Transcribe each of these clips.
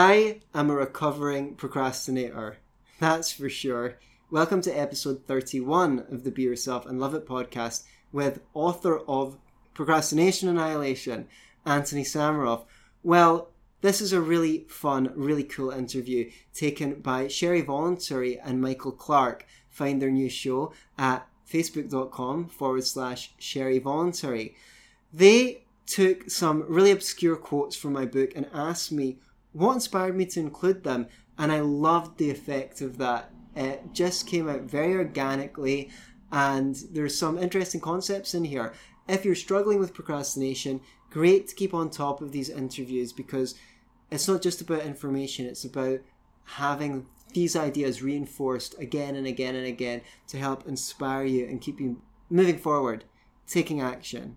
I am a recovering procrastinator. That's for sure. Welcome to episode 31 of the Be Yourself and Love It podcast with author of Procrastination Annihilation, Antony Sammeroff. Well, this is a really fun, really cool interview taken by Sherry Voluntary and Michael Clark. Find their new show at facebook.com forward slash Sherry Voluntary. They took some really obscure quotes from my book and asked me what inspired me to include them, and I loved the effect of that. It just came out very organically, and there's some interesting concepts in here. If you're struggling with procrastination, great to keep on top of these interviews because it's not just about information, it's about having these ideas reinforced again and again and again to help inspire you and keep you moving forward, taking action.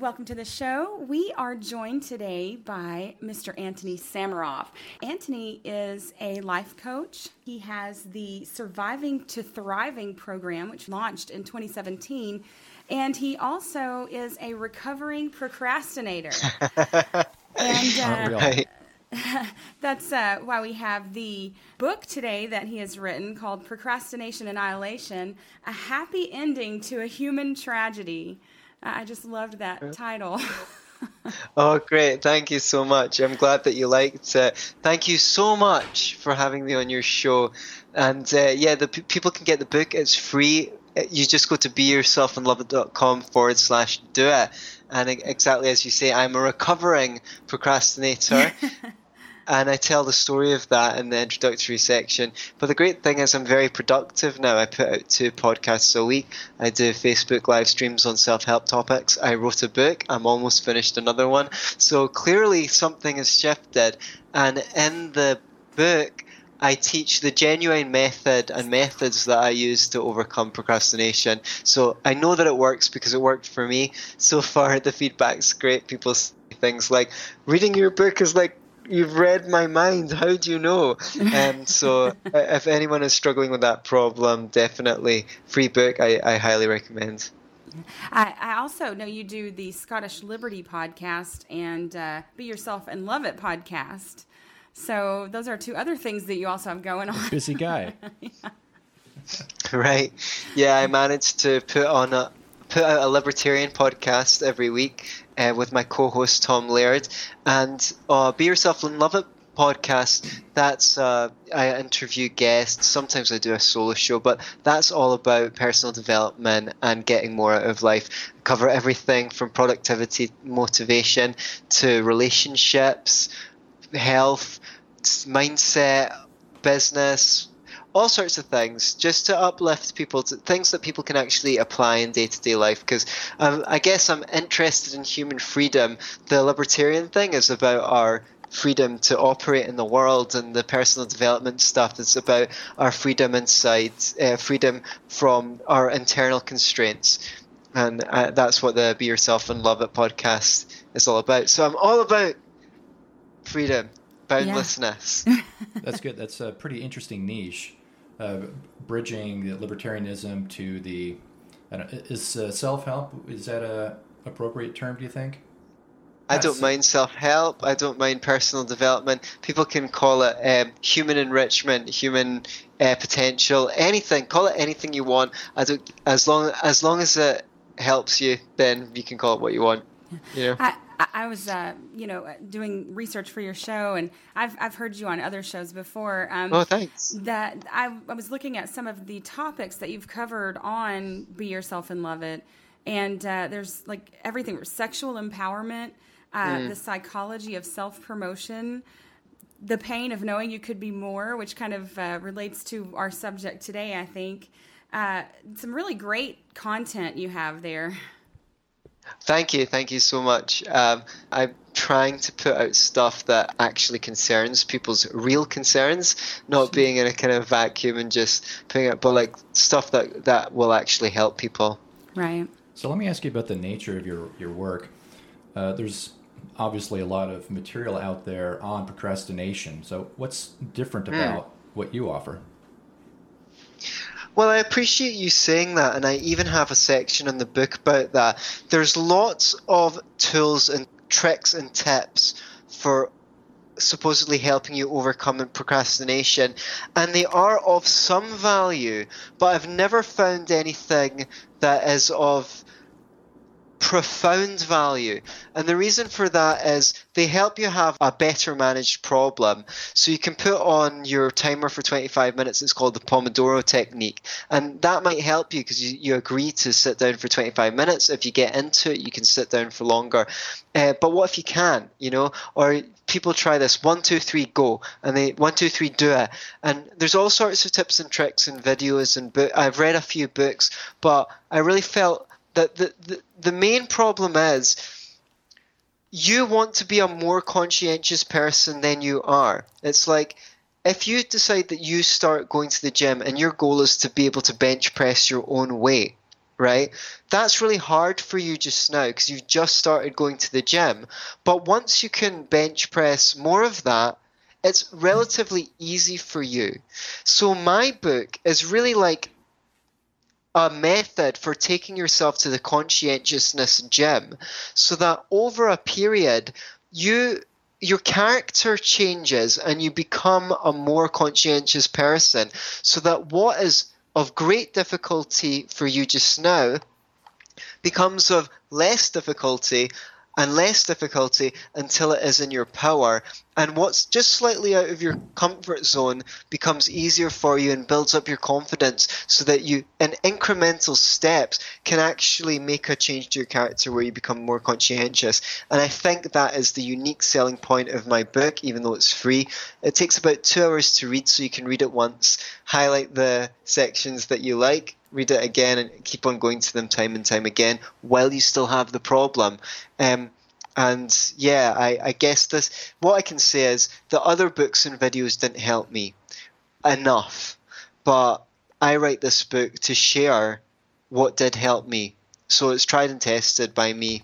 Welcome to the show. We are joined today by Mr. Anthony Sammeroff. Anthony is a life coach. He has the Surviving to Thriving program, which launched in 2017. And he also is a recovering procrastinator. and uh, that's uh, why we have the book today that he has written called Procrastination Annihilation A Happy Ending to a Human Tragedy. I just loved that title. oh, great. Thank you so much. I'm glad that you liked it. Thank you so much for having me on your show. And uh, yeah, the p- people can get the book. It's free. Uh, you just go to beyourselfandloveit.com forward slash do it. And exactly as you say, I'm a recovering procrastinator. and I tell the story of that in the introductory section. But the great thing is, I'm very productive now. I put out two podcasts a week. I do Facebook live streams on self help topics. I wrote a book. I'm almost finished another one. So clearly, something has shifted. And in the book, I teach the genuine method and methods that I use to overcome procrastination. So I know that it works because it worked for me. So far, the feedback's great. People say things like, reading your book is like you've read my mind. How do you know? And so, if anyone is struggling with that problem, definitely free book. I, I highly recommend. I, I, also know you do the Scottish Liberty podcast and uh, Be Yourself and Love It podcast. So those are two other things that you also have going on. Busy guy. yeah. Right. Yeah, I managed to put on a put out a libertarian podcast every week uh, with my co-host Tom Laird, and uh, Be Yourself and Love It podcast. That's uh, I interview guests. Sometimes I do a solo show, but that's all about personal development and getting more out of life. I cover everything from productivity, motivation to relationships, health, mindset, business, all sorts of things just to uplift people to things that people can actually apply in day-to-day life. Because um, i guess i'm interested in human freedom. The libertarian thing is about our freedom to operate in the world and the personal development stuff is about our freedom inside uh, freedom from our internal constraints. And uh, that's what the be yourself and love it podcast is all about. So i'm all about freedom boundlessness. Yeah. that's good. That's a pretty interesting niche uh, bridging the libertarianism to the is uh, self help is that a appropriate term? Do you think? I don't mind self help. I don't mind personal development. People can call it um, human enrichment, human uh, potential, anything. Call it anything you want. I don't, as long as long as it helps you, then you can call it what you want. You know. I, I was, uh, you know, doing research for your show, and I've I've heard you on other shows before. Um, oh, thanks. That I, I was looking at some of the topics that you've covered on Be Yourself and Love It, and uh, there's like everything: from sexual empowerment, uh, mm. the psychology of self promotion, the pain of knowing you could be more, which kind of uh, relates to our subject today. I think uh, some really great content you have there. Thank you, thank you so much. Um, I'm trying to put out stuff that actually concerns people's real concerns, not being in a kind of vacuum and just putting out, but like stuff that that will actually help people. Right. So let me ask you about the nature of your your work. Uh, there's obviously a lot of material out there on procrastination. So what's different hmm. about mm. what you offer? Well, I appreciate you saying that, and I even have a section in the book about that. There's lots of tools and tricks and tips for supposedly helping you overcome procrastination, and they are of some value, but I've never found anything that is of profound value. And the reason for that is they help you have a better managed problem. So you can put on your timer for 25 minutes. It's called the Pomodoro technique. And that might help you because you, you agree to sit down for 25 minutes. If you get into it, you can sit down for longer. Uh, but what if you can't, you know? Or people try this one, two, three, go. And they, one, two, three, do it. And there's all sorts of tips and tricks and videos and book. I've read a few books, but I really felt that the, the, the main problem is you want to be a more conscientious person than you are. It's like if you decide that you start going to the gym and your goal is to be able to bench press your own weight, right? That's really hard for you just now because you've just started going to the gym. But once you can bench press more of that, it's relatively easy for you. So my book is really like a method for taking yourself to the conscientiousness gym so that over a period you your character changes and you become a more conscientious person. So that what is of great difficulty for you just now becomes of less difficulty and less difficulty until it is in your power. And what's just slightly out of your comfort zone becomes easier for you and builds up your confidence so that you, in incremental steps, can actually make a change to your character where you become more conscientious. And I think that is the unique selling point of my book, even though it's free. It takes about two hours to read, so you can read it once, highlight the sections that you like, read it again and keep on going to them time and time again while you still have the problem. Um, and yeah, I, I guess this. What I can say is the other books and videos didn't help me enough, but I write this book to share what did help me. So it's tried and tested by me.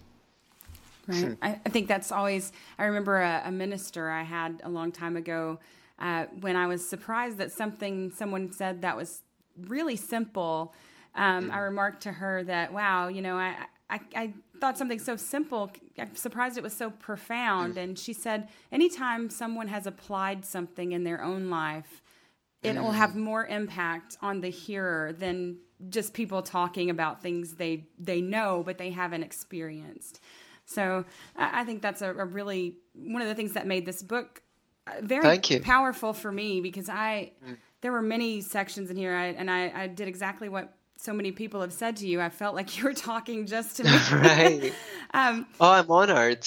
Right. Hmm. I, I, think that's always. I remember a, a, minister I had a long time ago uh, when I was surprised that something someone said that was really simple. Um, I mm. remarked to her that, wow, you know, I, I, I, thought something so simple, I'm surprised it was so profound. Mm. And she said, anytime someone has applied something in their own life, it will have mm. more impact on the hearer than just people talking about things they they know but they haven't experienced. So I think that's a, a really one of the things that made this book uh, very powerful for me because I mm. There were many sections in here I, and I, I did exactly what so many people have said to you. I felt like you were talking just to me. right. um, oh, I'm honored.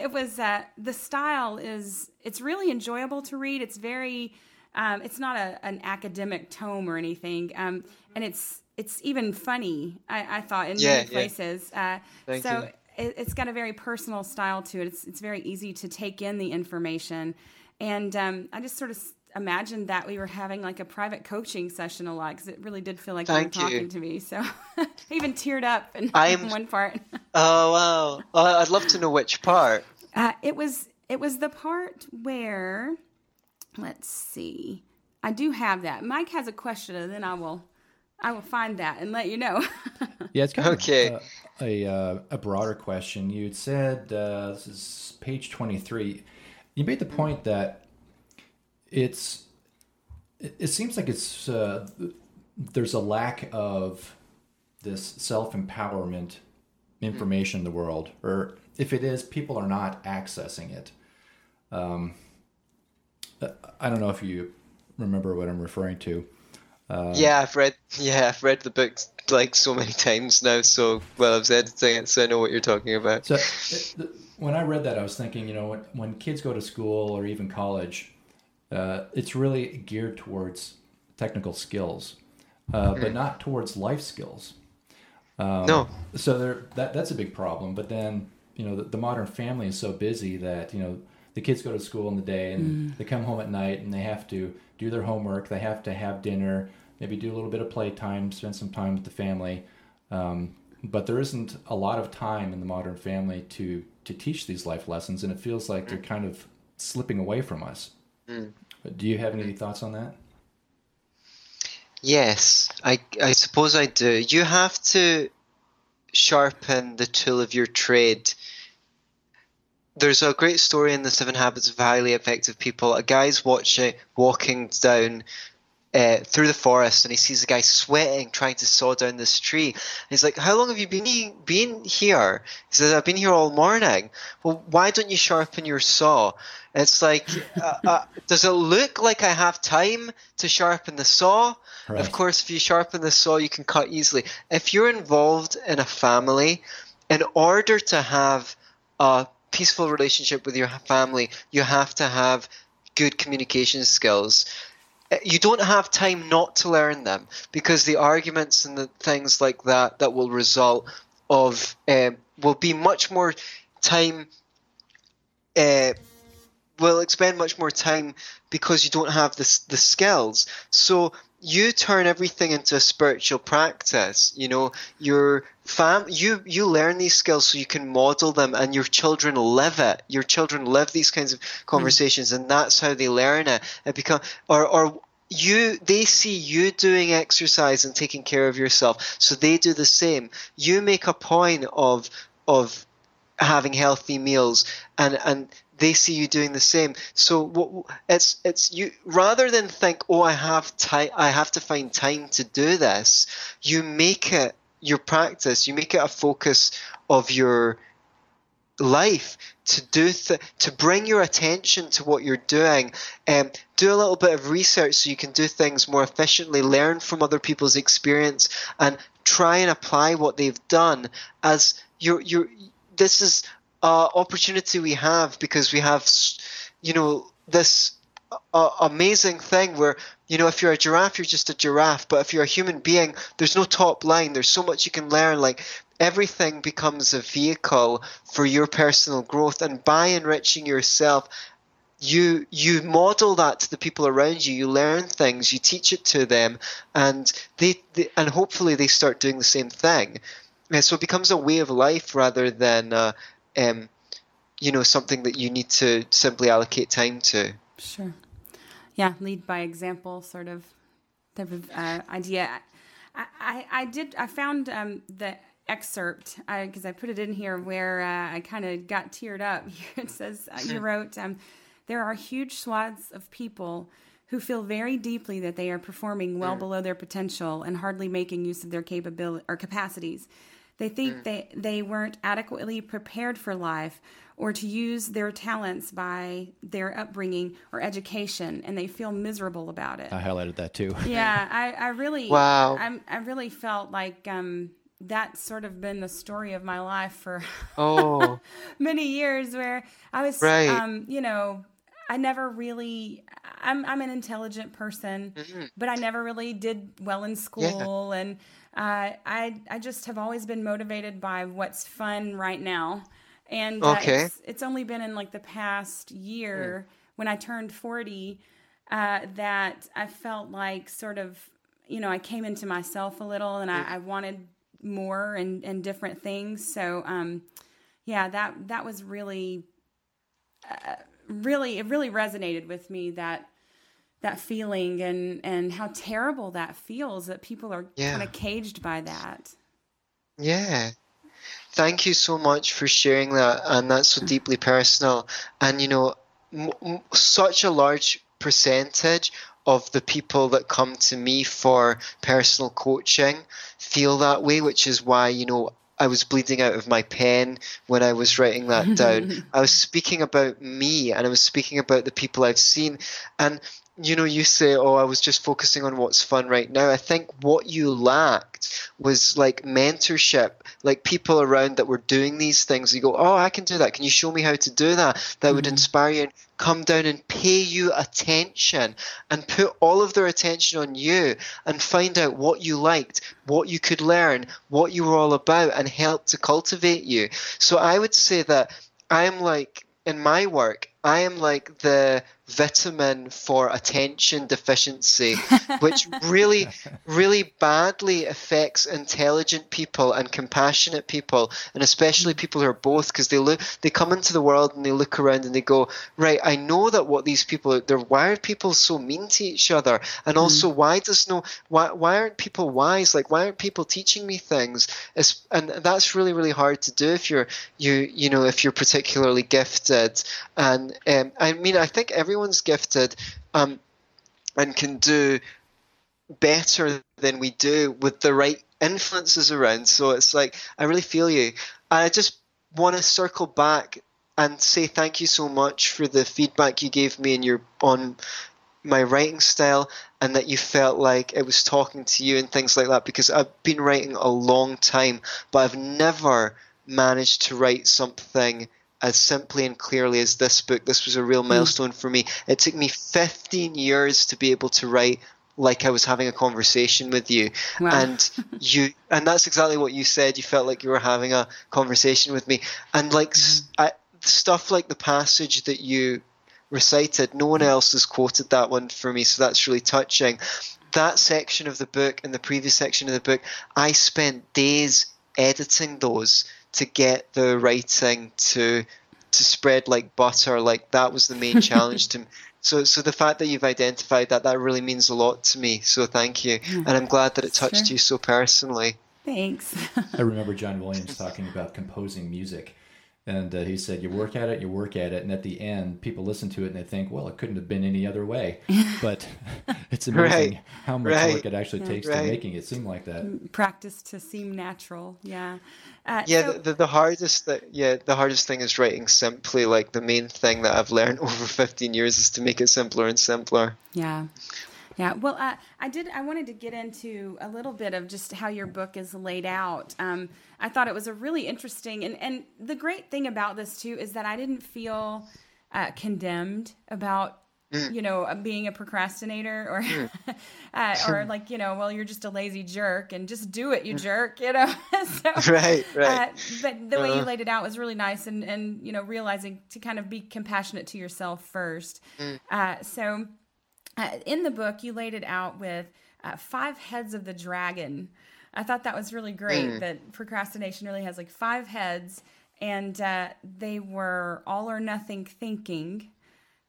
It was uh, the style is it's really enjoyable to read. It's very um, it's not a, an academic tome or anything, um, and it's it's even funny. I, I thought in yeah, many places. Yeah. Uh, so it, it's got a very personal style to it. It's it's very easy to take in the information, and um, I just sort of imagined that we were having like a private coaching session a lot because it really did feel like Thank you were talking you. to me. So I even teared up in, in one part. oh wow! Uh, I'd love to know which part. Uh, it was it was the part where let's see. I do have that. Mike has a question, and then I will I will find that and let you know. yeah, it's kind okay. of a, a, uh, a broader question. You said uh, this is page twenty three. You made the point that it's it, seems like it's uh, there's a lack of this self empowerment information in the world, or if it is, people are not accessing it. Um, I don't know if you remember what I'm referring to. Uh, yeah, I've read. Yeah, I've read the book like so many times now. So well, I was editing it, so I know what you're talking about. So, when I read that, I was thinking, you know, when, when kids go to school or even college, uh, it's really geared towards technical skills, uh, mm. but not towards life skills. Um, no. So there, that that's a big problem. But then you know the, the, modern family is so busy that you know the kids go to school in the day and mm. they come home at night and they have to do their homework. They have to have dinner, maybe do a little bit of playtime, spend some time with the family. Um, but there isn't a lot of time in the modern family to to teach these life lessons, and it feels like they're kind of slipping away from us. Mm. Do you have any thoughts on that? Yes, I, I suppose I do. You have to sharpen the tool of your trade there's a great story in the Seven Habits of Highly Effective People. A guy's watching walking down uh, through the forest and he sees a guy sweating trying to saw down this tree. And he's like, "How long have you been he- been here?" He says, "I've been here all morning." Well, why don't you sharpen your saw? And It's like, uh, uh, does it look like I have time to sharpen the saw? Right. Of course, if you sharpen the saw, you can cut easily. If you're involved in a family, in order to have a peaceful relationship with your family, you have to have good communication skills. Uh, you don't have time not to learn them because the arguments and the things like that that will result of um, will be much more time uh, will expend much more time because you don't have the the skills. So you turn everything into a spiritual practice you know your fam you you learn these skills so you can model them and your children live it your children live these kinds of conversations mm. and that's how they learn it it become or or you they see you doing exercise and taking care of yourself so they do the same you make a point of of having healthy meals and and they see you doing the same. So what, it's it's you rather than think, oh, I have time, I have to find time to do this. You make it your practice. You make it a focus of your life to do th- to bring your attention to what you're doing and um, do a little bit of research so you can do things more efficiently learn from other people's experience and try and apply what they've done as you're you're this is uh, opportunity we have because we have, you know, this uh, amazing thing where you know if you're a giraffe you're just a giraffe. But if you're a human being there's no top line. There's so much you can learn. Like everything becomes a vehicle for your personal growth. And by enriching yourself you you model that to the people around you. You learn things. You teach it to them. And they, they and hopefully they start doing the same thing. And so it becomes a way of life rather than uh, um, you know, something that you need to simply allocate time to. Sure. Yeah, lead by example, sort of type of uh, idea. I, I, I, did. I found um, the excerpt because I, I, put it in here where uh, I kind of got teared up. it says uh, you wrote, um, "There are huge swaths of people." Who feel very deeply that they are performing well mm. below their potential and hardly making use of their capability or capacities. They think mm. they, they weren't adequately prepared for life or to use their talents by their upbringing or education, and they feel miserable about it. I highlighted that too. yeah, I, I really, wow, I, I really felt like um, that's sort of been the story of my life for oh many years, where I was, right. um, you know, I never really. I'm I'm an intelligent person, mm-hmm. but I never really did well in school, yeah. and uh, I I just have always been motivated by what's fun right now, and uh, okay. it's, it's, only been in like the past year mm. when I turned forty uh, that I felt like sort of you know I came into myself a little, and mm. I, I, wanted more and and different things. So um, yeah, that that was really uh, really it really resonated with me that that feeling and and how terrible that feels that people are yeah. kind of caged by that. Yeah. Thank you so much for sharing that and that's so deeply personal and you know m- m- such a large percentage of the people that come to me for personal coaching feel that way which is why you know I was bleeding out of my pen when I was writing that down. I was speaking about me and I was speaking about the people I've seen. And you know, you say, "Oh, I was just focusing on what's fun right now." I think what you lacked was like mentorship, like people around that were doing these things. You go, "Oh, I can do that. Can you show me how to do that?" That mm-hmm. would inspire you and come down and pay you attention and put all of their attention on you and find out what you liked, what you could learn, what you were all about, and help to cultivate you. So I would say that I am like in my work, I am like the vitamin for attention deficiency, which really, really badly affects intelligent people and compassionate people, and especially people who are both, because they look, they come into the world and they look around and they go, right, I know that what these people, they're why are people so mean to each other, and also mm. why does no, why why aren't people wise? Like why aren't people teaching me things? It's, and that's really really hard to do if you're you you know if you're particularly gifted, and um, I mean I think every everyone's gifted um, and can do better than we do with the right influences around. So it's like I really feel you. I just want to circle back and say thank you so much for the feedback you gave me and your on my writing style and that you felt like it was talking to you and things like that because I've been writing a long time but I've never managed to write something as simply and clearly as this book. This was a real hmm. milestone for me. It took me 15 years to be able to write like I was having a conversation with you. Wow. And you and that's exactly what you said. You felt like you were having a conversation with me. And like mm. I, stuff like the passage that you recited, no one else has quoted that one for me, so that's really touching. That section of the book and the previous section of the book, I spent days editing those to get the writing to to spread like butter. Like that was the main challenge to me. So, so the fact that you've identified that that really means a lot to me. So, thank you, and I'm glad that it touched sure. you so personally. Thanks. I remember John Williams talking about composing music and uh, he said, "You work at it, you work at it, and at the end, people listen to it and they think, well, it couldn't have been any other way." But it's amazing right. how much right. work it actually yeah. takes right. to making it seem like that. Practice to seem natural. Yeah. Uh, yeah. So- the, the hardest that yeah the hardest thing is writing simply. Like the main thing that I've learned over 15 years is to make it simpler and simpler. Yeah. Yeah, well, uh, I did. I wanted to get into a little bit of just how your book is laid out. Um, I thought it was a really interesting, and and the great thing about this too is that I didn't feel uh, condemned about mm. you know being a procrastinator or mm. uh, or like you know well you're just a lazy jerk and just do it you mm. jerk you know so, right right uh, but the way uh-huh. you laid it out was really nice and and you know realizing to kind of be compassionate to yourself first mm. uh, so uh, in the book, you laid it out with uh, five heads of the dragon. I thought that was really great mm. that procrastination really has like five heads, and uh, they were all or nothing thinking,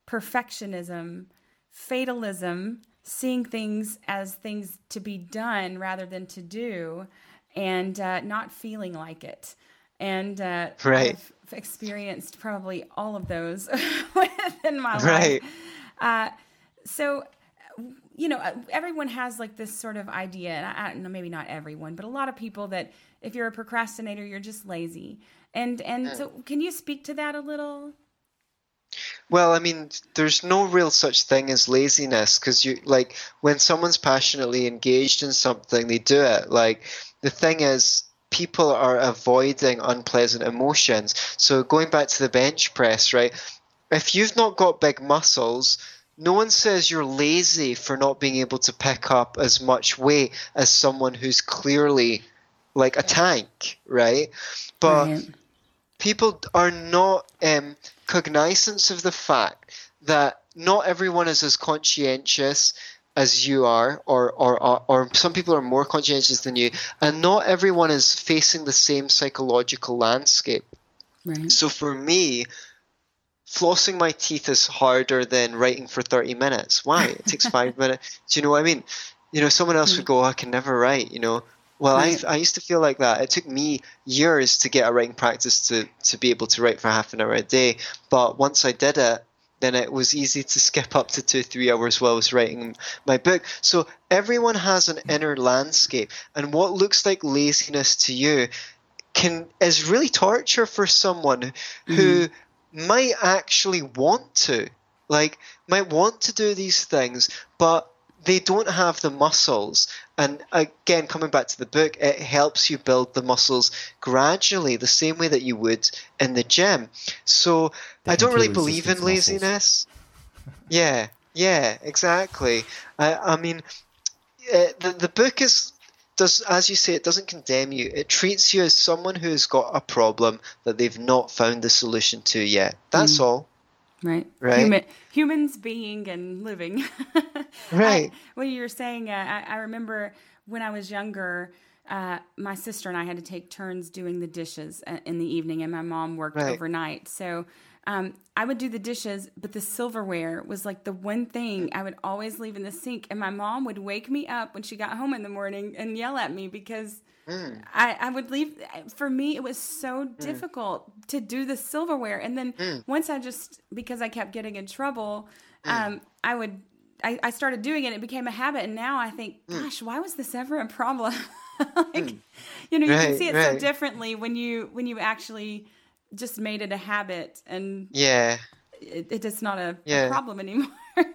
perfectionism, fatalism, seeing things as things to be done rather than to do, and uh, not feeling like it. And uh, right. I've experienced probably all of those within my right. life. Uh, so you know uh, everyone has like this sort of idea and I, I, don't know maybe not everyone but a lot of people that if you're a procrastinator you're just lazy and and so can you speak to that a little well, I mean, there's no real such thing as laziness because you like when someone's passionately engaged in something, they do it. Like the thing is, people are avoiding unpleasant emotions. So going back to the bench press, right? If you've not got big muscles, no one says you're lazy for not being able to pick up as much weight as someone who's clearly like a tank, right? But right. people are not um, cognizant of the fact that not everyone is as conscientious as you are, or, or, or, or, some people are more conscientious than you, and not everyone is facing the same psychological landscape. Right. So for me, flossing my teeth is harder than writing for 30 minutes. Why? It takes five minutes. Do you know what I mean? You know, someone else would go, oh, I can never write, you know. Well, I, I used to feel like that. It took me years to get a writing practice to, to be able to write for half an hour a day. But once I did it, then it was easy to skip up to two, three hours while I was writing my book. So everyone has an inner landscape. And what looks like laziness to you can is really torture for someone who mm might actually want to, like, might want to do these things, but they don't have the muscles. And again, coming back to the book, it helps you build the muscles gradually, the same way that you would in the gym. So the I don't really believe in laziness. yeah, yeah, exactly. I, I mean, uh, the the book is does, as you say, it doesn't condemn you. It treats you as someone who's got a problem that they've not found the solution to yet. That's mm. all. Right. Right. Human, humans being and living. right. I, what you were saying, uh, I, I, remember when I was younger, uh, my sister and I had to take turns doing the dishes uh, in the evening, and my mom worked right. overnight. So um, I would do the dishes, but the silverware was like the one thing I would always leave in the sink. And my mom would wake me up when she got home in the morning and yell at me because mm. I, I, would leave. For me, it was so mm. difficult to do the silverware. And then mm. once I just, because I kept getting in trouble, mm. um, I would. I, I, started doing it. It became a habit, and now I think, mm. gosh, why was this ever a problem? like, mm. you know, you right, can see it right. so differently when you when you actually just made it a habit and yeah. it, it is not a, yeah. a problem anymore.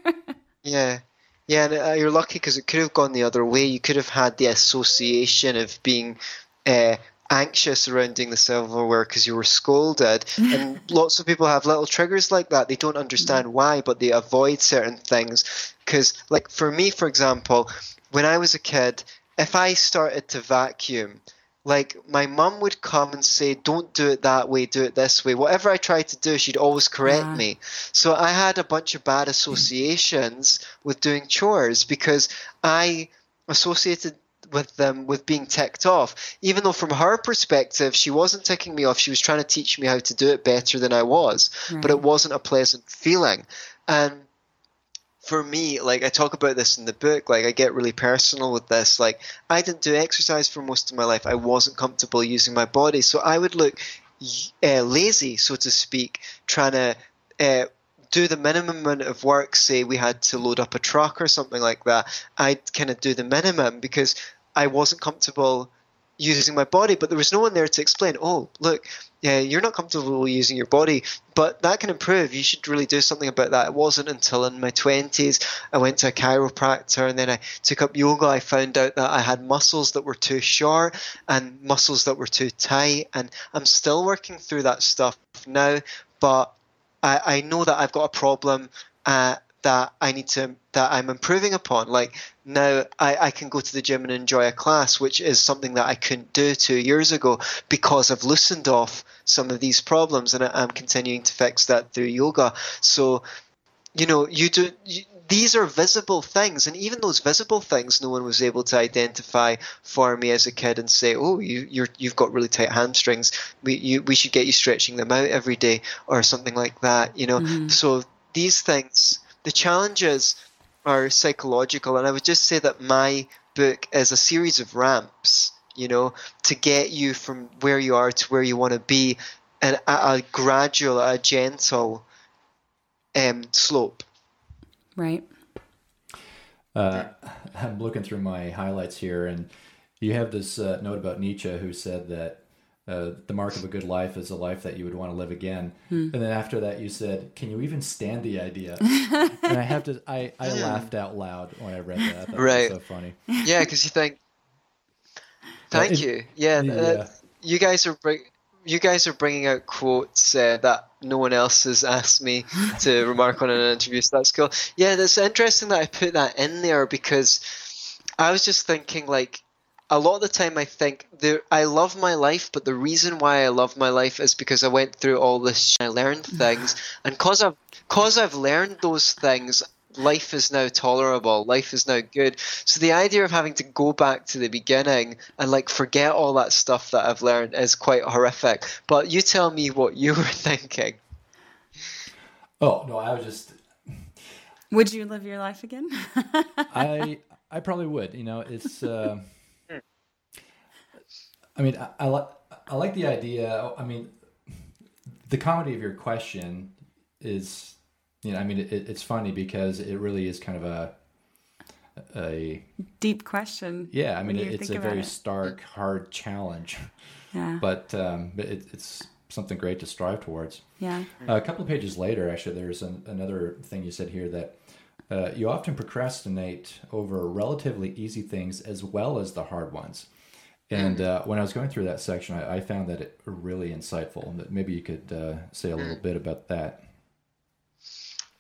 Yeah. Yeah and, uh, you're lucky because it could have gone the other way. You could have had the association of being uh, anxious surrounding the silverware because you were scolded. And lots of people have little triggers like that. They don't understand why but they avoid certain things. Because like for me for example when i was a kid if i started to vacuum like my mum would come and say don't do it that way do it this way whatever i tried to do she'd always correct yeah. me so i had a bunch of bad associations with doing chores because i associated with them with being ticked off even though from her perspective she wasn't ticking me off she was trying to teach me how to do it better than i was right. but it wasn't a pleasant feeling and for me, like I talk about this in the book, like I get really personal with this. Like I didn't do exercise for most of my life. I wasn't comfortable using my body, so I would look uh, lazy, so to speak, trying to uh, do the minimum amount of work. Say we had to load up a truck or something like that. I'd kind of do the minimum because I wasn't comfortable using my body, but there was no one there to explain, oh, look, yeah, you're not comfortable using your body, but that can improve. You should really do something about that. It wasn't until in my 20s I went to a chiropractor and then I took up yoga. I found out that I had muscles that were too short and muscles that were too tight. And I'm still working through that stuff now, but I, I know that I've got a problem. Uh, that I need to that I'm improving upon. Like now I, I can go to the gym and enjoy a class, which is something that I couldn't do two years ago because I've loosened off some of these problems and I, am continuing to fix that through yoga. So, you know, you do you, these are visible things, and even those visible things, no one was able to identify for me as a kid and say, "Oh, you, you're you've got really tight hamstrings. We you, we should get you stretching them out every day, or something like that." You know, mm-hmm. so these things the challenges are psychological, and I would just say that my book is a series of ramps, you know, to get you from where you are to where you want to be, and a, a gradual, a gentle um, slope. Right. Uh, I'm looking through my highlights here, and you have this uh, note about Nietzsche who said that uh, the mark of a good life is a life that you would want to live again. Hmm. And then after that, you said, "Can you even stand the idea?" and I have to, I, I laughed out loud when I read that. that right, so funny. Yeah, because you think, thank you. Yeah, yeah. Uh, you guys are bring, you guys are bringing out quotes uh, that no one else has asked me to remark on in an interview. So that's cool. Yeah, that's interesting that I put that in there because I was just thinking like a lot of the time I think there, I love my life, but the reason why I love my life is because I went through all this. I learned things, and cause I've cause I've learned those things, life is now tolerable. Life is now good. So the idea of having to go back to the beginning and like forget all that stuff that I've learned is quite horrific. But you tell me what you were thinking. Oh no, I was just. Would you live your life again? I I probably would. You know, it's. Uh... I mean, I, I like I like the idea. I mean, the comedy of your question is, you know, I mean, it, it's funny because it really is kind of a a deep question. Yeah, I mean, it's a very it. stark, hard challenge. Yeah, but um, it, it's something great to strive towards. Yeah. Uh, a couple of pages later, actually, there's an, another thing you said here that. Uh, you often procrastinate over relatively easy things as well as the hard ones. And uh, when I was going through that section, I, I, found that it really insightful. That maybe you could uh, say a little mm. bit about that.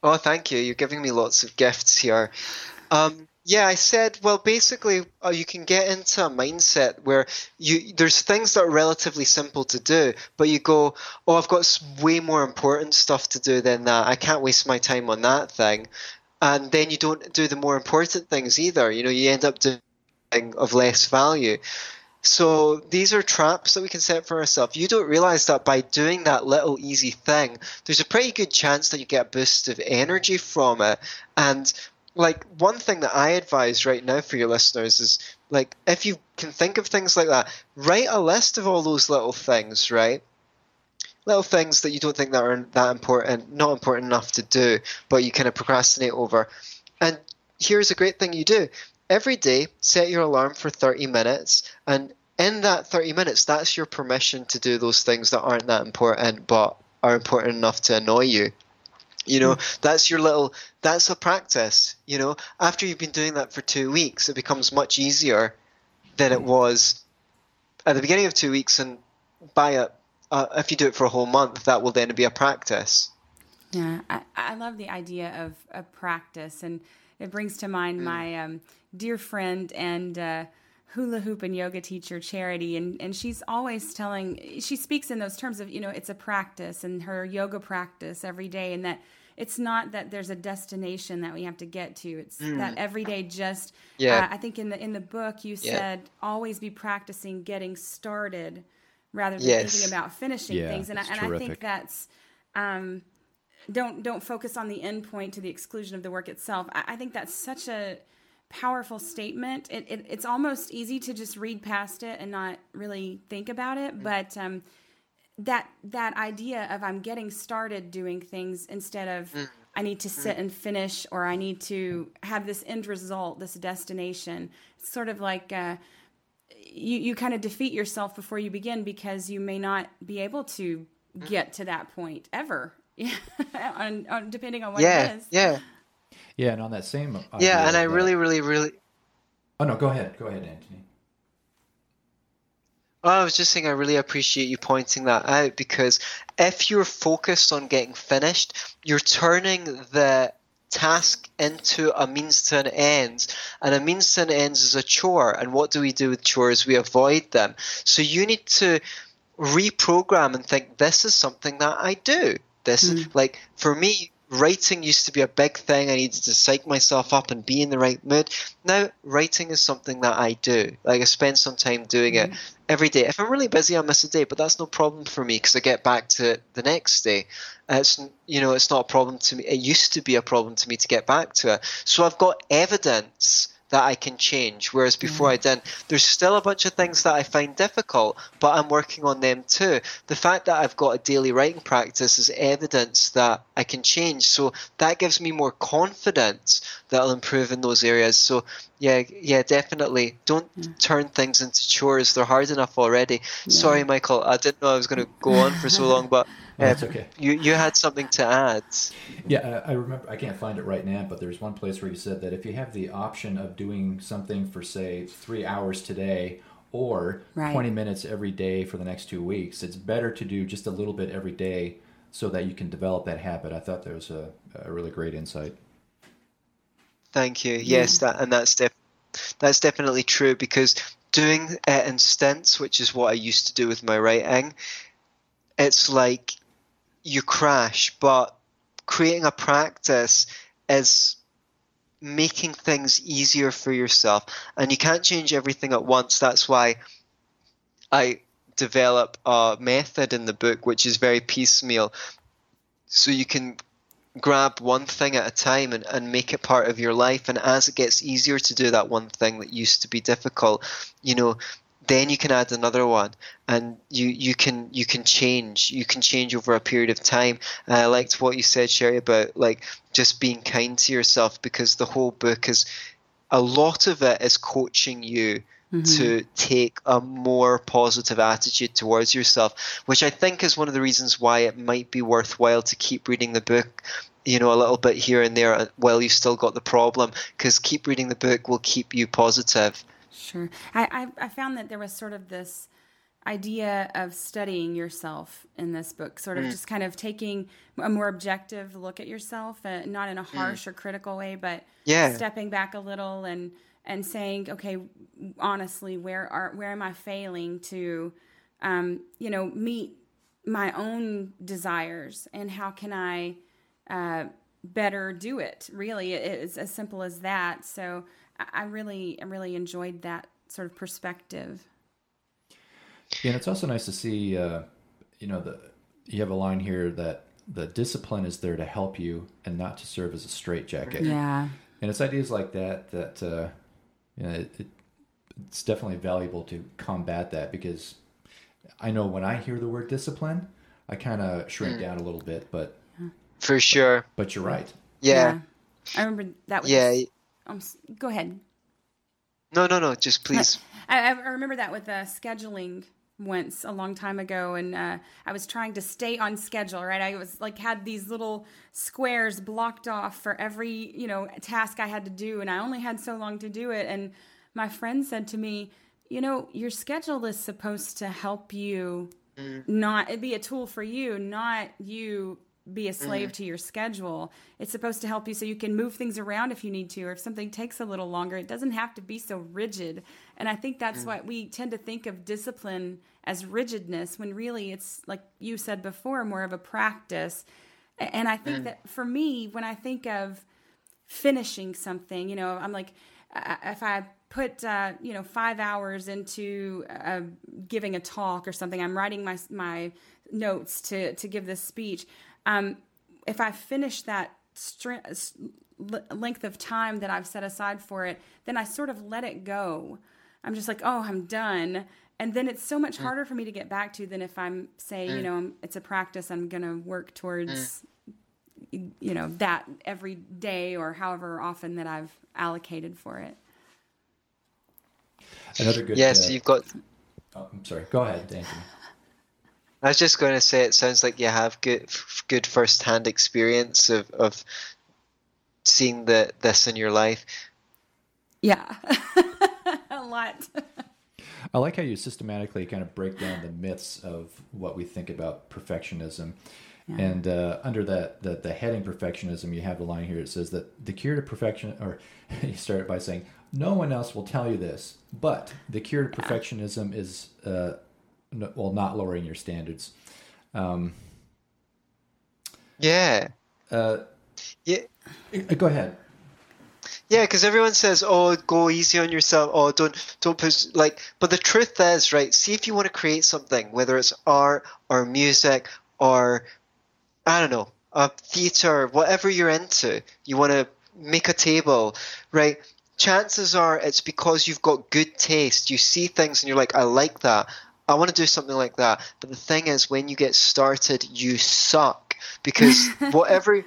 Oh, thank you. You're giving me lots of gifts here. Um, Yeah, I said, well, basically, uh, you can get into a mindset where you there's things that are relatively simple to do, but you go, oh, I've got way more important stuff to do than that. I can't waste my time on that thing, and then you don't do the more important things either. You know, you end up doing of less value. So these are traps that we can set for ourselves. You don't realize that by doing that little easy thing, there's a pretty good chance that you get a boost of energy from it. And like one thing that I advise right now for your listeners is like if you can think of things like that, write a list of all those little things, right? Little things that you don't think that are that important, not important enough to do, but you kind of procrastinate over. And here's a great thing you do every day set your alarm for 30 minutes and in that 30 minutes that's your permission to do those things that aren't that important but are important enough to annoy you you know mm. that's your little that's a practice you know after you've been doing that for two weeks it becomes much easier than it was at the beginning of two weeks and by a uh, if you do it for a whole month that will then be a practice yeah i, I love the idea of a practice and it brings to mind mm. my um, dear friend and uh, hula hoop and yoga teacher charity and, and she's always telling she speaks in those terms of you know it's a practice and her yoga practice every day and that it's not that there's a destination that we have to get to it's mm. that every day just yeah. Uh, i think in the in the book you yeah. said always be practicing getting started rather than yes. thinking about finishing yeah, things and, I, and I think that's um, don't don't focus on the end point to the exclusion of the work itself I, I think that's such a powerful statement. It, it, it's almost easy to just read past it and not really think about it, mm-hmm. but um, that that idea of I'm getting started doing things instead of mm-hmm. I need to sit and finish or I need to have this end result, this destination. It's sort of like uh, you you kind of defeat yourself before you begin because you may not be able to mm-hmm. get to that point ever. on, on, depending on what yeah, it is. Yeah. Yeah, and on that same yeah, and I that... really, really, really. Oh no, go ahead, go ahead, Anthony. Oh, I was just saying, I really appreciate you pointing that out because if you're focused on getting finished, you're turning the task into a means to an end, and a means to an end is a chore. And what do we do with chores? We avoid them. So you need to reprogram and think, this is something that I do. This, mm. like, for me, writing used to be a big thing. I needed to psych myself up and be in the right mood. Now, writing is something that I do. Like, I spend some time doing mm-hmm. it every day. If I'm really busy, I miss a day, but that's no problem for me because I get back to it the next day. It's you know, it's not a problem to me. It used to be a problem to me to get back to it. So I've got evidence that I can change. Whereas before mm. I didn't. There's still a bunch of things that I find difficult, but I'm working on them too. The fact that I've got a daily writing practice is evidence that I can change. So that gives me more confidence that I'll improve in those areas. So yeah, yeah, definitely. Don't turn things into chores. They're hard enough already. Yeah. Sorry, Michael. I didn't know I was going to go on for so long, but that's okay. You you had something to add. Yeah, uh, I remember. I can't find it right now, but there's one place where you said that if you have the option of doing something for say three hours today or right. 20 minutes every day for the next two weeks, it's better to do just a little bit every day so that you can develop that habit. I thought that was a, a really great insight. Thank you. Yes, that and that's def- that's definitely true because doing it in stints, which is what I used to do with my writing, it's like you crash, but creating a practice is making things easier for yourself. And you can't change everything at once. That's why I develop a method in the book which is very piecemeal. So you can grab one thing at a time and, and make it part of your life. And as it gets easier to do that one thing that used to be difficult, you know, then you can add another one and you, you can you can change you can change over a period of time and i liked what you said sherry about like just being kind to yourself because the whole book is a lot of it is coaching you mm-hmm. to take a more positive attitude towards yourself which i think is one of the reasons why it might be worthwhile to keep reading the book you know a little bit here and there while you've still got the problem because keep reading the book will keep you positive Sure. I, I, I found that there was sort of this idea of studying yourself in this book, sort of mm. just kind of taking a more objective look at yourself, uh, not in a mm. harsh mm. or critical way, but yeah. stepping back a little and and saying, okay, honestly, where are where am I failing to, um, you know, meet my own desires, and how can I uh, better do it? Really, it's as simple as that. So I really, I really enjoyed that sort of perspective. Yeah, and it's also nice to see, uh, you know, the you have a line here that the discipline is there to help you and not to serve as a straitjacket. Yeah. And it's ideas like that that uh, you know, it, it, it's definitely valuable to combat that because I know when I hear the word discipline, I kind of shrink mm. down a little bit, but for sure. But you're right. Yeah. yeah. I remember that. Was yeah. Um, go ahead. No, no, no. Just please. I, I remember that with uh, scheduling once a long time ago and uh, i was trying to stay on schedule right i was like had these little squares blocked off for every you know task i had to do and i only had so long to do it and my friend said to me you know your schedule is supposed to help you mm. not it be a tool for you not you be a slave mm-hmm. to your schedule. It's supposed to help you so you can move things around if you need to, or if something takes a little longer. It doesn't have to be so rigid. And I think that's mm. why we tend to think of discipline as rigidness when really it's, like you said before, more of a practice. And I think mm. that for me, when I think of finishing something, you know, I'm like, if I put uh, you know five hours into uh, giving a talk or something, I'm writing my my notes to to give this speech um, if I finish that length of time that I've set aside for it, then I sort of let it go. I'm just like, oh, I'm done. And then it's so much mm. harder for me to get back to than if I'm, say, mm. you know, it's a practice I'm going to work towards, mm. you know, that every day or however often that I've allocated for it. Another good. Yes, uh, you've got. Oh, I'm sorry. Go ahead, Anthony. I was just going to say it sounds like you have good good first hand experience of, of seeing the this in your life. Yeah, a lot. I like how you systematically kind of break down the myths of what we think about perfectionism. Yeah. And uh, under that, the, the heading perfectionism, you have the line here. It says that the cure to perfection, or you start by saying, no one else will tell you this, but the cure to perfectionism is uh, well, not lowering your standards. Um, yeah. Uh, yeah. Uh, go ahead. Yeah, because everyone says, "Oh, go easy on yourself." Oh, don't don't push like. But the truth is, right? See if you want to create something, whether it's art or music or I don't know, a theater, whatever you're into. You want to make a table, right? Chances are it's because you've got good taste. You see things and you're like, "I like that." I want to do something like that. But the thing is, when you get started, you suck because whatever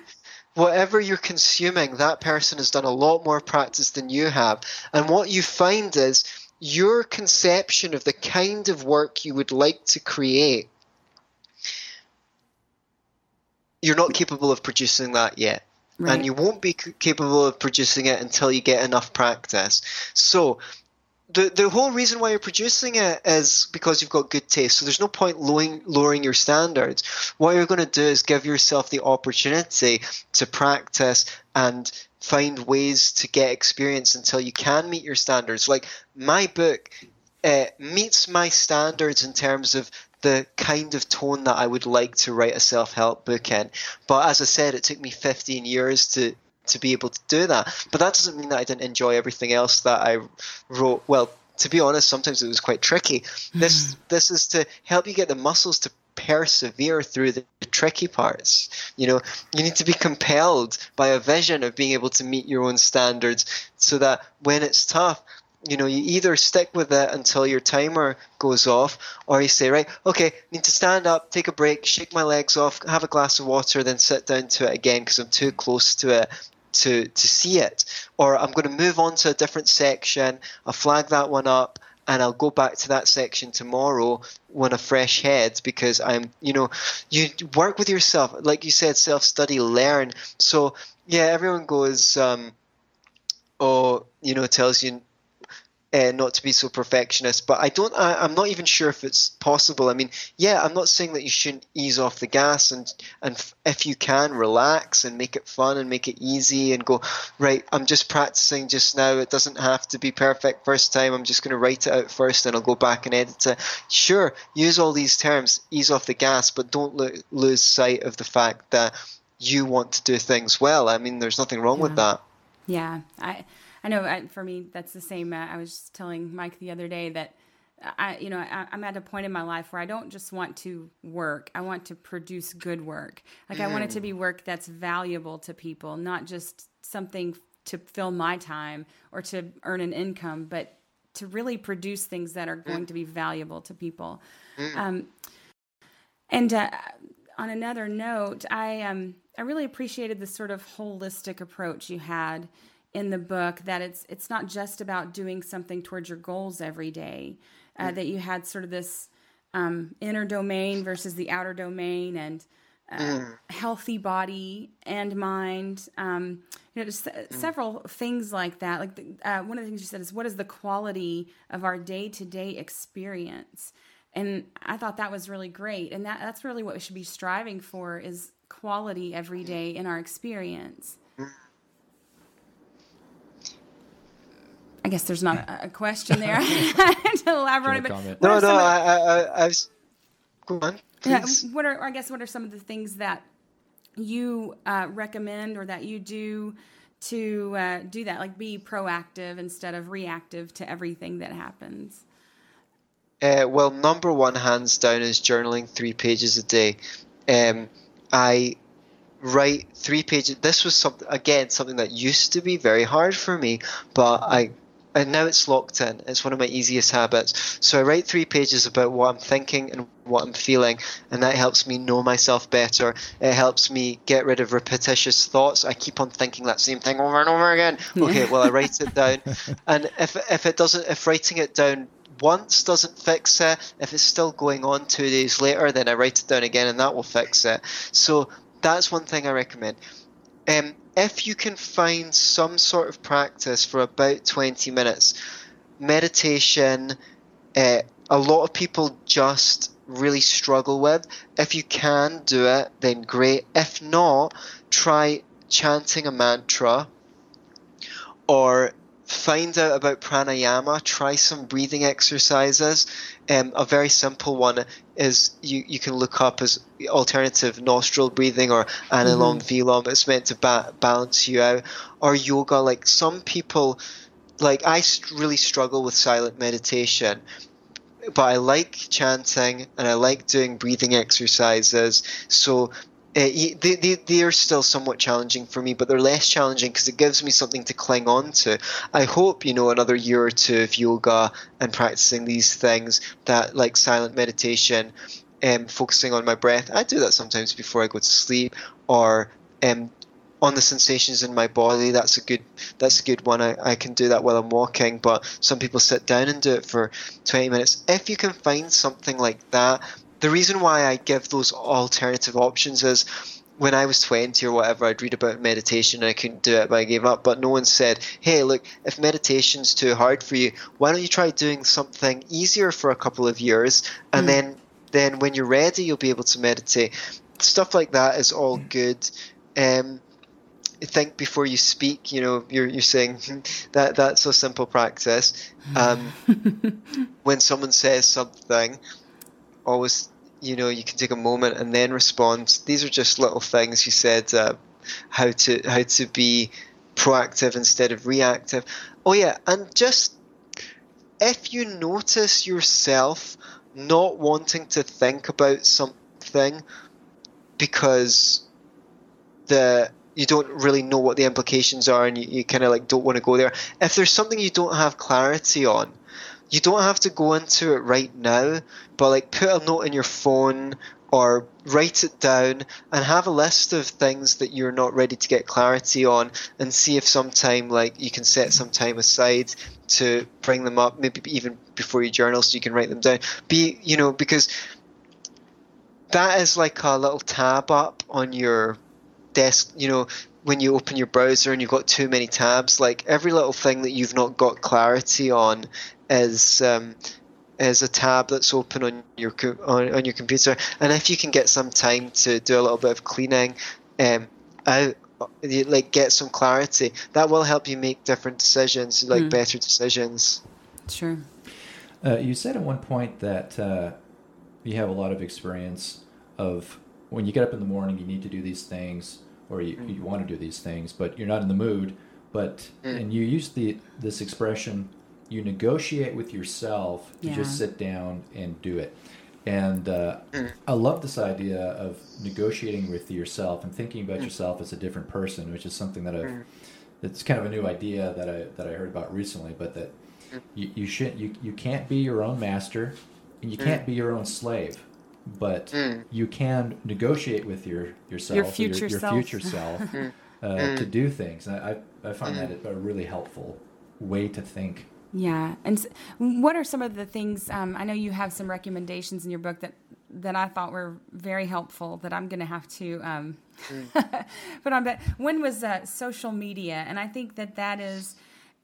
whatever you're consuming, that person has done a lot more practice than you have. And what you find is your conception of the kind of work you would like to create, you're not capable of producing that yet. Right. And you won't be capable of producing it until you get enough practice. So, the the whole reason why you're producing it is because you've got good taste. So there's no point lowering lowering your standards. What you're going to do is give yourself the opportunity to practice and find ways to get experience until you can meet your standards. Like my book uh, meets my standards in terms of the kind of tone that I would like to write a self help book in. But as I said, it took me 15 years to to be able to do that. But that doesn't mean that I didn't enjoy everything else that I wrote. Well, to be honest, sometimes it was quite tricky. Hmm. This this is to help you get the muscles to persevere through the, the tricky parts. You know, you need to be compelled by a vision of being able to meet your own standards, so that when it's tough, you know, you either stick with it until your timer goes off, or you say, right, okay, need to stand up, take a break, shake my legs off, have a glass of water, then sit down to it again because I'm too close to it to to see it, or I'm going to move on to a different section. I'll flag that one up, and I'll go back to that section tomorrow when a fresh head because I'm, you know, you work with yourself, like you said, self study, learn. So yeah, everyone goes, um, oh, you know, tells you uh, not to be so perfectionist. But I don't. I, I'm not even sure if it's possible. I mean, yeah, I'm not saying that you shouldn't ease off the gas and and if you can relax and make it fun and make it easy and go right. I'm just practicing just now. It doesn't have to be perfect first time. I'm just going to write it out first and I'll go back and edit it. Sure, use all these terms, ease off the gas, but don't lo- lose sight of the fact that you want to do things well. I mean, there's nothing wrong yeah. with that. Yeah, I I know I, for me that's the same. Uh, I was telling Mike the other day that I you know I, am at a point in my life where I don't just want to work. I want to produce good work. Like mm. I want it to be work that's valuable to people, not just something to fill my time or to earn an income, but to really produce things that are going mm. to be valuable to people. Mm. Um, and uh, on another note, I um I really appreciated the sort of holistic approach you had in the book. That it's it's not just about doing something towards your goals every day. Uh, mm. That you had sort of this um, inner domain versus the outer domain, and uh, mm. healthy body and mind. Um, you know, just mm. several things like that. Like the, uh, one of the things you said is, what is the quality of our day to day experience? and I thought that was really great. And that that's really what we should be striving for is quality every day in our experience. I guess there's not a, a question there to elaborate. But no, no, I, I, I was. Go on. Please. Yeah, what are I guess what are some of the things that you uh, recommend or that you do to uh, do that, like be proactive instead of reactive to everything that happens? Uh, well, number one, hands down, is journaling three pages a day. Um, I write three pages. This was something again something that used to be very hard for me, but I and now it's locked in. It's one of my easiest habits. So I write three pages about what I'm thinking and what I'm feeling, and that helps me know myself better. It helps me get rid of repetitious thoughts. I keep on thinking that same thing over and over again. Okay, well I write it down, and if if it doesn't, if writing it down once doesn't fix it. If it's still going on two days later, then I write it down again and that will fix it. So that's one thing I recommend. Um, if you can find some sort of practice for about 20 minutes, meditation, uh, a lot of people just really struggle with. If you can do it, then great. If not, try chanting a mantra or find out about pranayama, try some breathing exercises. Um, a very simple one is you, you can look up as alternative nostril breathing or anulom mm-hmm. vilom. It's meant to ba- balance you out. Or yoga, like some people, like I really struggle with silent meditation. But I like chanting and I like doing breathing exercises. So uh, they, they, they are still somewhat challenging for me, but they're less challenging because it gives me something to cling on to. I hope, you know, another year or two of yoga and practicing these things that, like silent meditation, um, focusing on my breath. I do that sometimes before I go to sleep, or um, on the sensations in my body. That's a good that's a good one. I, I can do that while I'm walking, but some people sit down and do it for 20 minutes. If you can find something like that the reason why I give those alternative options is when I was 20 or whatever, I'd read about meditation and I couldn't do it, but I gave up. But no one said, hey, look, if meditation's too hard for you, why don't you try doing something easier for a couple of years and mm. then then when you're ready, you'll be able to meditate. Stuff like that is all mm. good. Um, think before you speak. You know, you're you're saying that that's a simple practice. Um, when someone says something, always you know you can take a moment and then respond. These are just little things you said uh, how to how to be proactive instead of reactive. Oh yeah and just if you notice yourself not wanting to think about something because the you don't really know what the implications are and you, you kind of like don't want to go there if there's something you don't have clarity on you don't have to go into it right now, but like put a note in your phone or write it down and have a list of things that you're not ready to get clarity on and see if sometime like you can set some time aside to bring them up maybe even before you journal so you can write them down. Be you know because that is like a little tab up on your desk you know when you open your browser and you've got too many tabs, like every little thing that you've not got clarity on is um, is a tab that's open on your on, on your computer. And if you can get some time to do a little bit of cleaning, um, out like get some clarity, that will help you make different decisions, like mm. better decisions. Sure. Uh, you said at one point that uh, you have a lot of experience of when you get up in the morning, you need to do these things, or you, mm. you want to do these things, but you're not in the mood. But mm. and you use the this expression, you negotiate with yourself to yeah. just sit down and do it. And uh, mm. I love this idea of negotiating with yourself and thinking about mm. yourself as a different person, which is something that I've. Mm. It's kind of a new idea that I that I heard about recently, but that you, you should you, you can't be your own master and you can't be your own slave but mm. you can negotiate with your yourself your future your, your self, future self uh, mm. to do things I, I find that a really helpful way to think yeah and what are some of the things um, i know you have some recommendations in your book that that i thought were very helpful that i'm going to have to um, mm. put on but one was uh, social media and i think that that is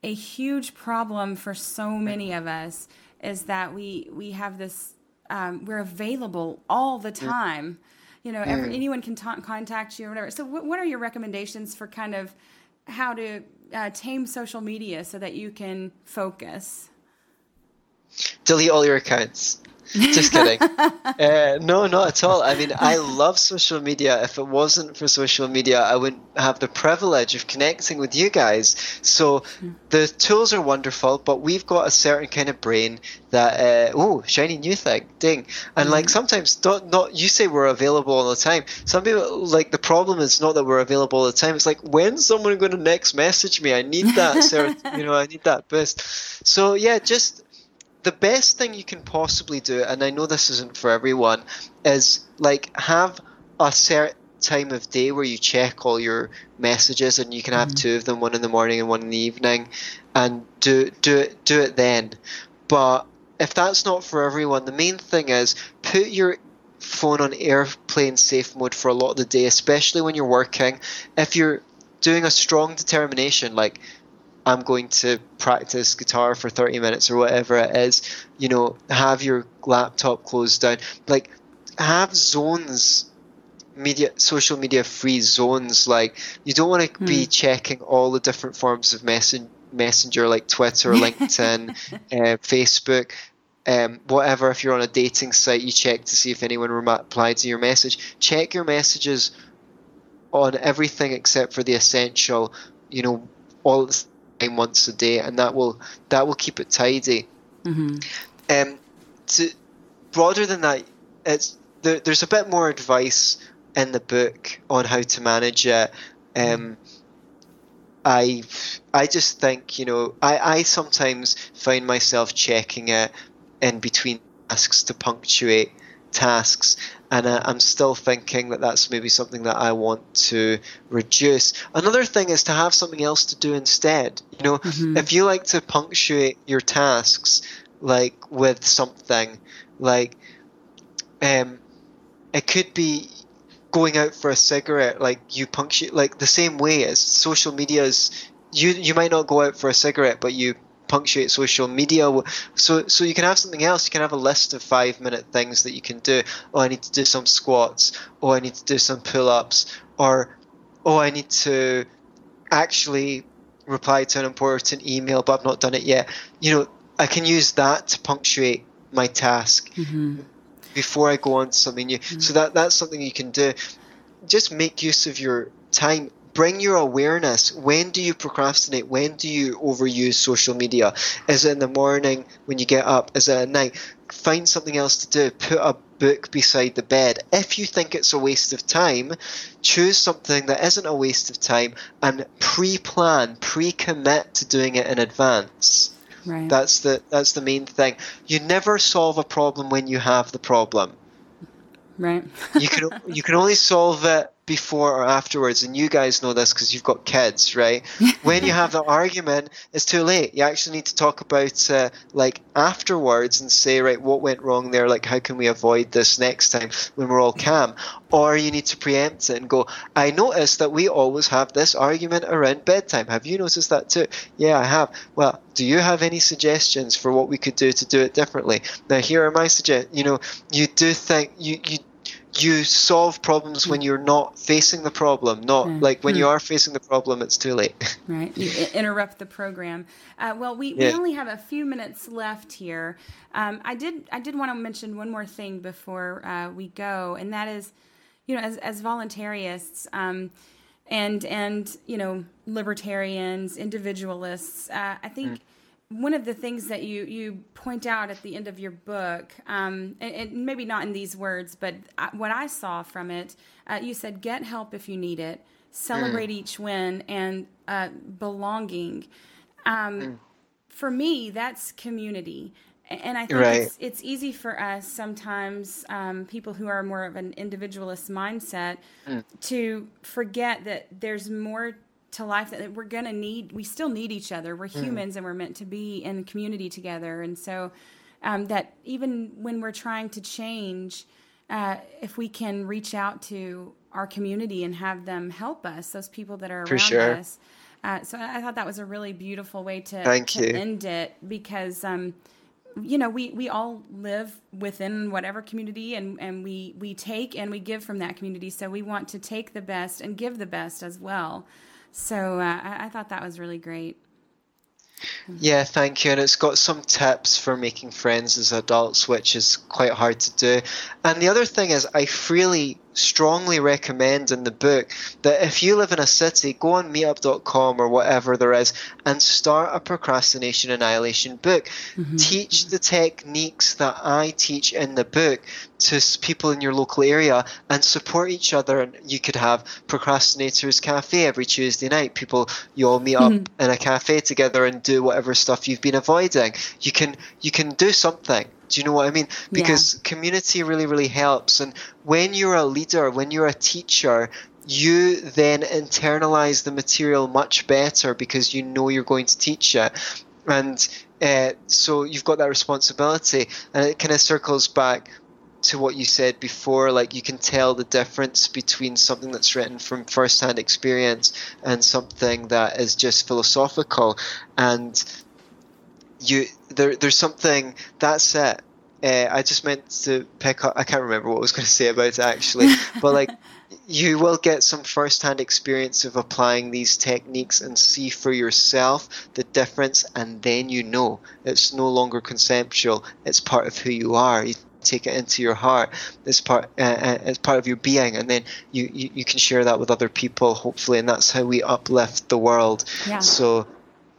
a huge problem for so many of us is that we we have this um, we're available all the time. You know, every, mm. anyone can ta- contact you or whatever. So, what are your recommendations for kind of how to uh, tame social media so that you can focus? Delete all your accounts. Just kidding. uh, no, not at all. I mean, I love social media. If it wasn't for social media, I wouldn't have the privilege of connecting with you guys. So the tools are wonderful, but we've got a certain kind of brain that uh, oh, shiny new thing, ding. And like mm-hmm. sometimes, not not you say we're available all the time. Some people like the problem is not that we're available all the time. It's like when's someone going to next message me? I need that, you know, I need that boost. So yeah, just the best thing you can possibly do, and I know this isn't for everyone, is like have a certain time of day where you check all your messages, and you can have mm-hmm. two of them, one in the morning and one in the evening, and do do it do it then. But if that's not for everyone, the main thing is put your phone on airplane safe mode for a lot of the day, especially when you're working. If you're doing a strong determination, like I'm going to practice guitar for 30 minutes or whatever it is, you know, have your laptop closed down. Like, have zones, media, social media free zones. Like, you don't want to mm. be checking all the different forms of messen- messenger like Twitter, LinkedIn, uh, Facebook. Um, whatever, if you're on a dating site, you check to see if anyone replied to your message. Check your messages on everything except for the essential, you know, all once a day, and that will that will keep it tidy. Mm-hmm. Um, to, broader than that, it's there, there's a bit more advice in the book on how to manage it. Um, I I just think you know I, I sometimes find myself checking it in between tasks to punctuate tasks and uh, I'm still thinking that that's maybe something that I want to reduce. Another thing is to have something else to do instead. You know, mm-hmm. if you like to punctuate your tasks like with something, like um, it could be going out for a cigarette. Like you punctuate like the same way as social media is. You you might not go out for a cigarette, but you punctuate social media. So so you can have something else. You can have a list of five minute things that you can do. Oh, I need to do some squats. Oh, I need to do some pull ups. Or oh, I need to actually reply to an important email, but I've not done it yet. You know, I can use that to punctuate my task mm-hmm. before I go on to something new. Mm-hmm. So that that's something you can do. Just make use of your time bring your awareness. When do you procrastinate? When do you overuse social media? Is it in the morning when you get up? Is it at night? Find something else to do. Put a book beside the bed. If you think it's a waste of time, choose something that isn't a waste of time and pre-plan, pre-commit to doing it in advance. Right. That's the that's the main thing. You never solve a problem when you have the problem. Right. you can you can only solve it before or afterwards, and you guys know this because you've got kids, right? when you have the argument, it's too late. You actually need to talk about uh, like afterwards and say, right, what went wrong there? Like, how can we avoid this next time when we're all calm? Or you need to preempt it and go, I noticed that we always have this argument around bedtime. Have you noticed that too? Yeah, I have. Well, do you have any suggestions for what we could do to do it differently? Now, here are my suggestions. You know, you do think you you you solve problems when you're not facing the problem, not mm. like when you are facing the problem, it's too late. right. You interrupt the program. Uh, well, we, yeah. we only have a few minutes left here. Um, I did I did want to mention one more thing before uh, we go, and that is, you know, as as voluntarists. Um, and and you know libertarians individualists uh, i think mm one of the things that you you point out at the end of your book, um, and, and, maybe not in these words, but I, what I saw from it, uh, you said, "Get help if you need it, celebrate mm. each win, and uh, belonging." Um, mm. For me, that's community, and I think right. it's, it's, easy for us sometimes, um, people who are more of an individualist mindset, mm. to forget that there's more to life that we're going to need we still need each other we're mm. humans mm. and we're meant to be in community together and so um, that even when we're trying to change uh, if we can reach out to our community and have them help us those people that are around sure. us uh, so I thought that was a really beautiful way to, Thank to end it because um, you know we, we all live within whatever community and, and we, we take and we give from that community so we want to take the best and give the best as well so uh, I, I thought that was really great. Yeah, thank you. And it's got some tips for making friends as adults, which is quite hard to do. And the other thing is, I freely strongly recommend in the book that if you live in a city, go on meetup.com or whatever there is and start a procrastination annihilation book. Mm-hmm. Teach the techniques that I teach in the book to people in your local area and support each other. And you could have Procrastinators Cafe every Tuesday night. People, you all meet up mm-hmm. in a cafe together and do whatever stuff you've been avoiding. You can, you can do something do you know what I mean? Because yeah. community really, really helps. And when you're a leader, when you're a teacher, you then internalize the material much better because you know you're going to teach it. And uh, so you've got that responsibility. And it kind of circles back to what you said before like you can tell the difference between something that's written from first-hand experience and something that is just philosophical and you there there's something that's it. Uh, I just meant to pick up. I can't remember what I was going to say about it actually, but like you will get some first-hand experience of applying these techniques and see for yourself the difference, and then you know it's no longer conceptual. It's part of who you are. You take it into your heart. It's part. Uh, uh it's part of your being, and then you, you you can share that with other people. Hopefully, and that's how we uplift the world. Yeah. So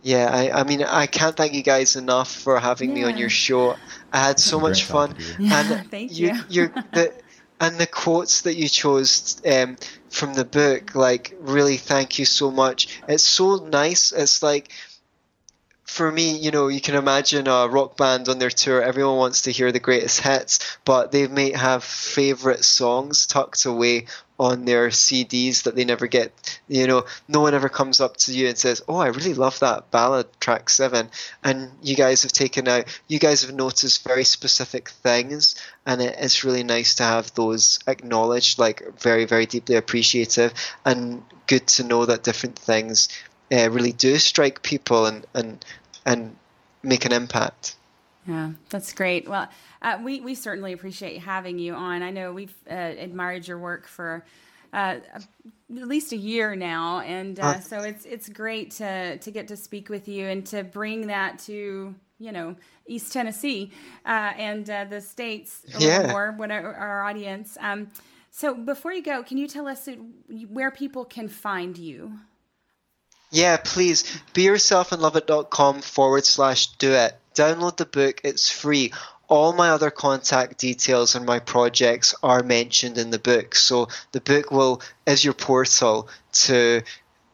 yeah, I, I mean, I can't thank you guys enough for having yeah. me on your show. I had so much fun. And thank you. you the, and the quotes that you chose um, from the book, like, really thank you so much. It's so nice. It's like, for me, you know, you can imagine a rock band on their tour. Everyone wants to hear the greatest hits, but they may have favorite songs tucked away on their CDs that they never get. You know, no one ever comes up to you and says, "Oh, I really love that ballad track 7." And you guys have taken out you guys have noticed very specific things and it, it's really nice to have those acknowledged like very very deeply appreciative and good to know that different things uh, really do strike people and and and make an impact. Yeah, that's great. Well, uh, we we certainly appreciate having you on. I know we've uh, admired your work for uh, at least a year now, and uh, so it's it's great to to get to speak with you and to bring that to you know East Tennessee uh, and uh, the states yeah. or whatever our audience. Um, so before you go, can you tell us where people can find you? Yeah, please. Be yourself and love it.com forward slash do it. Download the book, it's free all my other contact details and my projects are mentioned in the book. So the book will is your portal to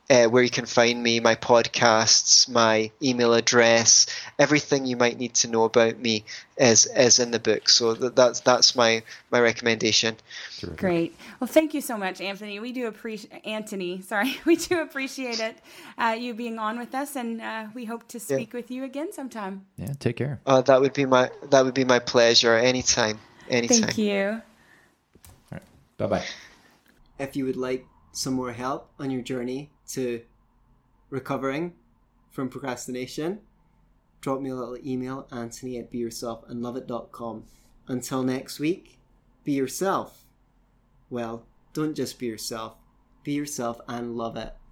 uh, where you can find me, my podcasts, my email address, everything you might need to know about me is is in the book. So that, that's that's my my recommendation. Great. Well, thank you so much, Anthony. We do appreciate Anthony. Sorry, we do appreciate it uh, you being on with us, and uh, we hope to speak yeah. with you again sometime. Yeah. Take care. Uh, that would be my that would be my pleasure. Anytime. Anytime. Thank you. All right. Bye bye. If you would like some more help on your journey to recovering from procrastination, drop me a little email, anthony at beyourselfandloveit.com. Until next week, be yourself. Well, don't just be yourself, be yourself and love it.